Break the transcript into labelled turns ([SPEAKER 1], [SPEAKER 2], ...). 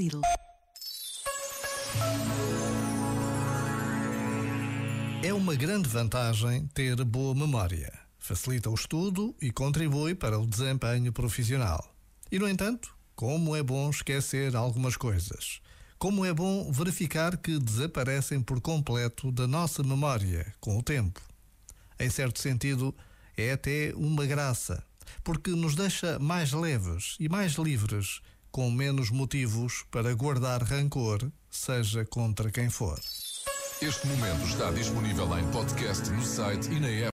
[SPEAKER 1] Lidl.
[SPEAKER 2] É uma grande vantagem ter boa memória. Facilita o estudo e contribui para o desempenho profissional. E, no entanto, como é bom esquecer algumas coisas. Como é bom verificar que desaparecem por completo da nossa memória com o tempo. Em certo sentido, é até uma graça, porque nos deixa mais leves e mais livres, com menos motivos para guardar rancor, seja contra quem for.
[SPEAKER 3] Este momento está disponível em podcast no site e na app.